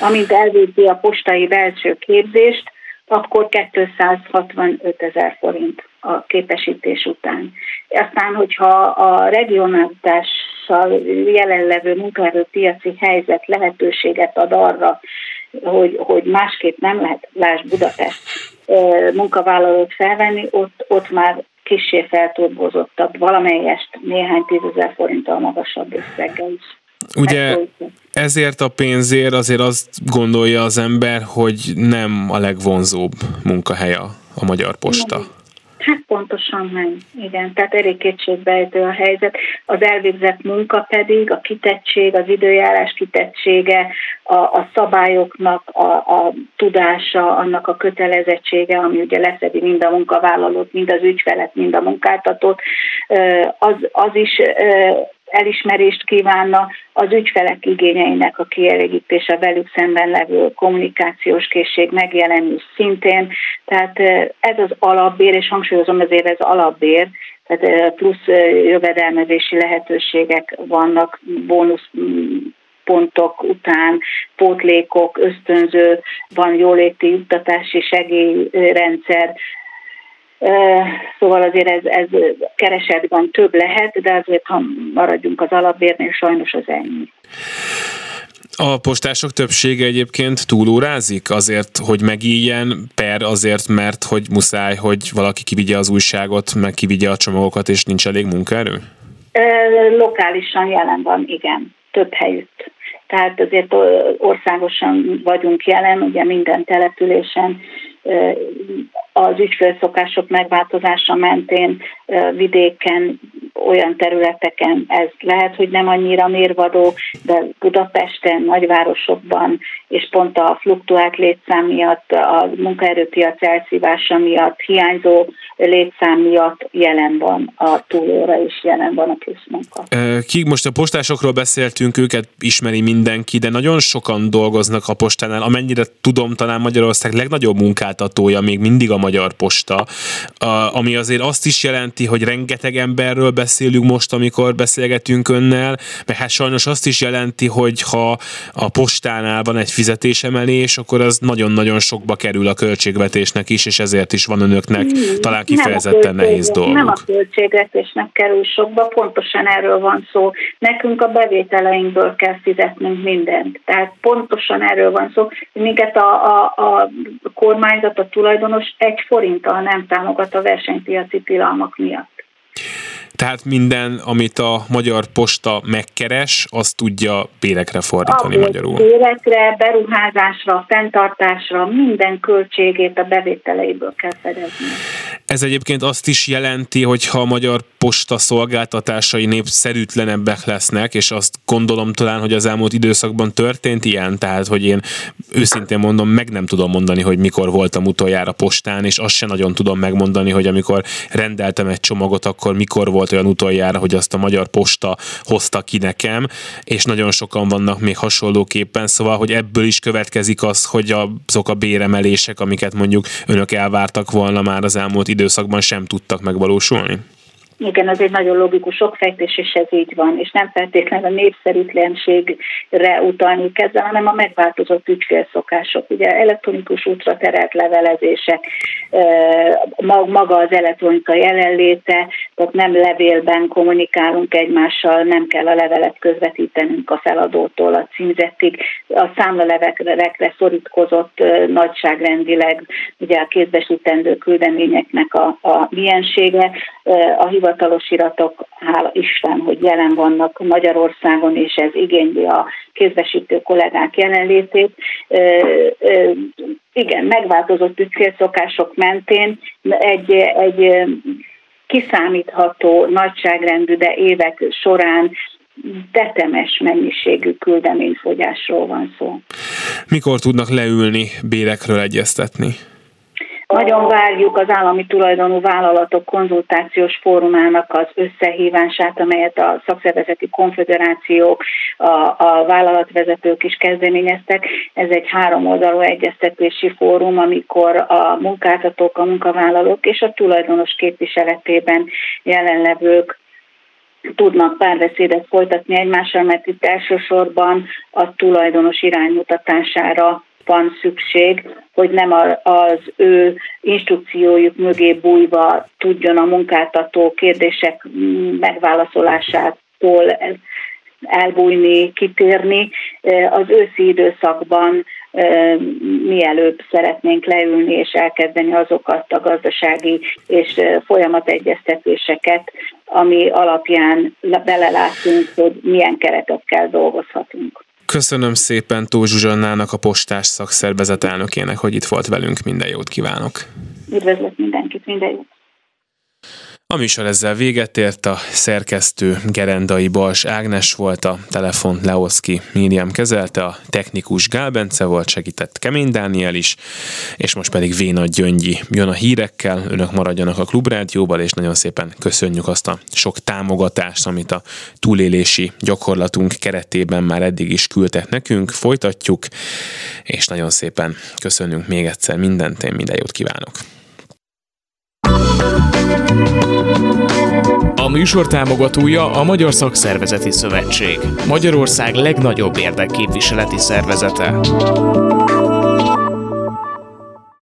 Amint elvégzi a postai belső képzést, akkor 265 ezer forint a képesítés után. Aztán, hogyha a regionalitással jelenlevő munkaerőpiaci helyzet lehetőséget ad arra, hogy, hogy másképp nem lehet, lásd Budapest, munkavállalót felvenni, ott, ott már kissé felturbozottabb, valamelyest néhány tízezer forinttal magasabb összeggel is. Ugye ezért a pénzért azért azt gondolja az ember, hogy nem a legvonzóbb munkahely a, a Magyar Posta. Nem. Hát pontosan nem, igen. Tehát elég kétségbejtő a helyzet. Az elvégzett munka pedig, a kitettség, az időjárás kitettsége, a, a szabályoknak a, a tudása, annak a kötelezettsége, ami ugye leszedi mind a munkavállalót, mind az ügyfelet, mind a munkáltatót, az, az is elismerést kívánna az ügyfelek igényeinek a kielégítése, velük szemben levő kommunikációs készség megjelenés szintén. Tehát ez az alapbér, és hangsúlyozom ezért ez alapbér, tehát plusz jövedelmezési lehetőségek vannak, bónusz pontok után, pótlékok, ösztönző, van jóléti juttatási segélyrendszer, Szóval azért ez, ez keresetben több lehet, de azért, ha maradjunk az alapbérnél, sajnos az ennyi. A postások többsége egyébként túlórázik azért, hogy megíjen, per azért, mert hogy muszáj, hogy valaki kivigye az újságot, meg kivigye a csomagokat, és nincs elég munkaerő? Lokálisan jelen van, igen, több helyütt. Tehát azért országosan vagyunk jelen, ugye minden településen az ügyfélszokások megváltozása mentén vidéken, olyan területeken ez lehet, hogy nem annyira mérvadó, de Budapesten, nagyvárosokban, és pont a fluktuált létszám miatt, a munkaerőpiac elszívása miatt, hiányzó létszám miatt jelen van a túlóra is jelen van a pluszmunka. Ki most a postásokról beszéltünk, őket ismeri mindenki, de nagyon sokan dolgoznak a postánál, amennyire tudom, talán Magyarország legnagyobb munkáltatója még mindig a Magyar Posta, ami azért azt is jelenti, hogy rengeteg emberről beszélünk most, amikor beszélgetünk önnel, meg hát sajnos azt is jelenti, hogy ha a postánál van egy fizetésemelés, akkor az nagyon-nagyon sokba kerül a költségvetésnek is, és ezért is van önöknek hmm, talán kifejezetten nehéz dolguk. Nem a költségvetésnek kerül sokba, pontosan erről van szó. Nekünk a bevételeinkből kell fizetnünk mindent. Tehát pontosan erről van szó, minket a, a, a kormányzat, a tulajdonos egy forinttal nem támogat a versenypiaci tilalmak miatt. Tehát minden, amit a Magyar Posta megkeres, azt tudja bérekre fordítani a magyarul. Bérekre, beruházásra, fenntartásra, minden költségét a bevételeiből kell fedezni. Ez egyébként azt is jelenti, hogy ha a Magyar Posta szolgáltatásai népszerűtlenebbek lesznek, és azt gondolom talán, hogy az elmúlt időszakban történt ilyen, tehát hogy én őszintén mondom, meg nem tudom mondani, hogy mikor voltam utoljára postán, és azt sem nagyon tudom megmondani, hogy amikor rendeltem egy csomagot, akkor mikor volt volt olyan utoljára, hogy azt a Magyar Posta hozta ki nekem, és nagyon sokan vannak még hasonlóképpen, szóval, hogy ebből is következik az, hogy azok a béremelések, amiket mondjuk önök elvártak volna már az elmúlt időszakban sem tudtak megvalósulni? Igen, ez egy nagyon logikus sokfejtés, és ez így van, és nem feltétlenül a népszerűtlenségre utalni ezzel, hanem a megváltozott ügyfélszokások. Ugye elektronikus útra terelt levelezések, maga az elektronika jelenléte, tehát nem levélben kommunikálunk egymással, nem kell a levelet közvetítenünk a feladótól a címzettig. A számlalevekre szorítkozott nagyságrendileg ugye a kézbesítendő küldeményeknek a, a miensége, a hivatalos iratok, hála Isten, hogy jelen vannak Magyarországon, és ez igényli a kézbesítő kollégák jelenlétét. Igen, megváltozott ügyfélszokások mentén egy, egy kiszámítható nagyságrendű, de évek során tetemes mennyiségű küldeményfogyásról van szó. Mikor tudnak leülni bérekről egyeztetni? Nagyon várjuk az állami tulajdonú vállalatok konzultációs fórumának az összehívását, amelyet a szakszervezeti konfederációk, a, a vállalatvezetők is kezdeményeztek. Ez egy három oldalú egyeztetési fórum, amikor a munkáltatók, a munkavállalók és a tulajdonos képviseletében jelenlevők tudnak párbeszédet folytatni egymással, mert itt elsősorban a tulajdonos iránymutatására van szükség, hogy nem az ő instrukciójuk mögé bújva tudjon a munkáltató kérdések megválaszolásától elbújni, kitérni. Az őszi időszakban mielőbb szeretnénk leülni és elkezdeni azokat a gazdasági és folyamategyeztetéseket, ami alapján belelátunk, hogy milyen keretekkel dolgozhatunk. Köszönöm szépen Tóth Zsuzsannának, a postás szakszervezet elnökének, hogy itt volt velünk. Minden jót kívánok! Üdvözlök mindenkit, minden jót! A műsor ezzel véget ért, a szerkesztő Gerendai Bals Ágnes volt, a telefon Leoszki Miriam kezelte, a technikus Gál Bence volt, segített Kemény Dániel is, és most pedig Véna Gyöngyi jön a hírekkel, önök maradjanak a Klubrádióban, és nagyon szépen köszönjük azt a sok támogatást, amit a túlélési gyakorlatunk keretében már eddig is küldtek nekünk, folytatjuk, és nagyon szépen köszönjük még egyszer mindent, én minden jót kívánok! A műsor támogatója a Magyar Szakszervezeti Szövetség, Magyarország legnagyobb érdekképviseleti szervezete.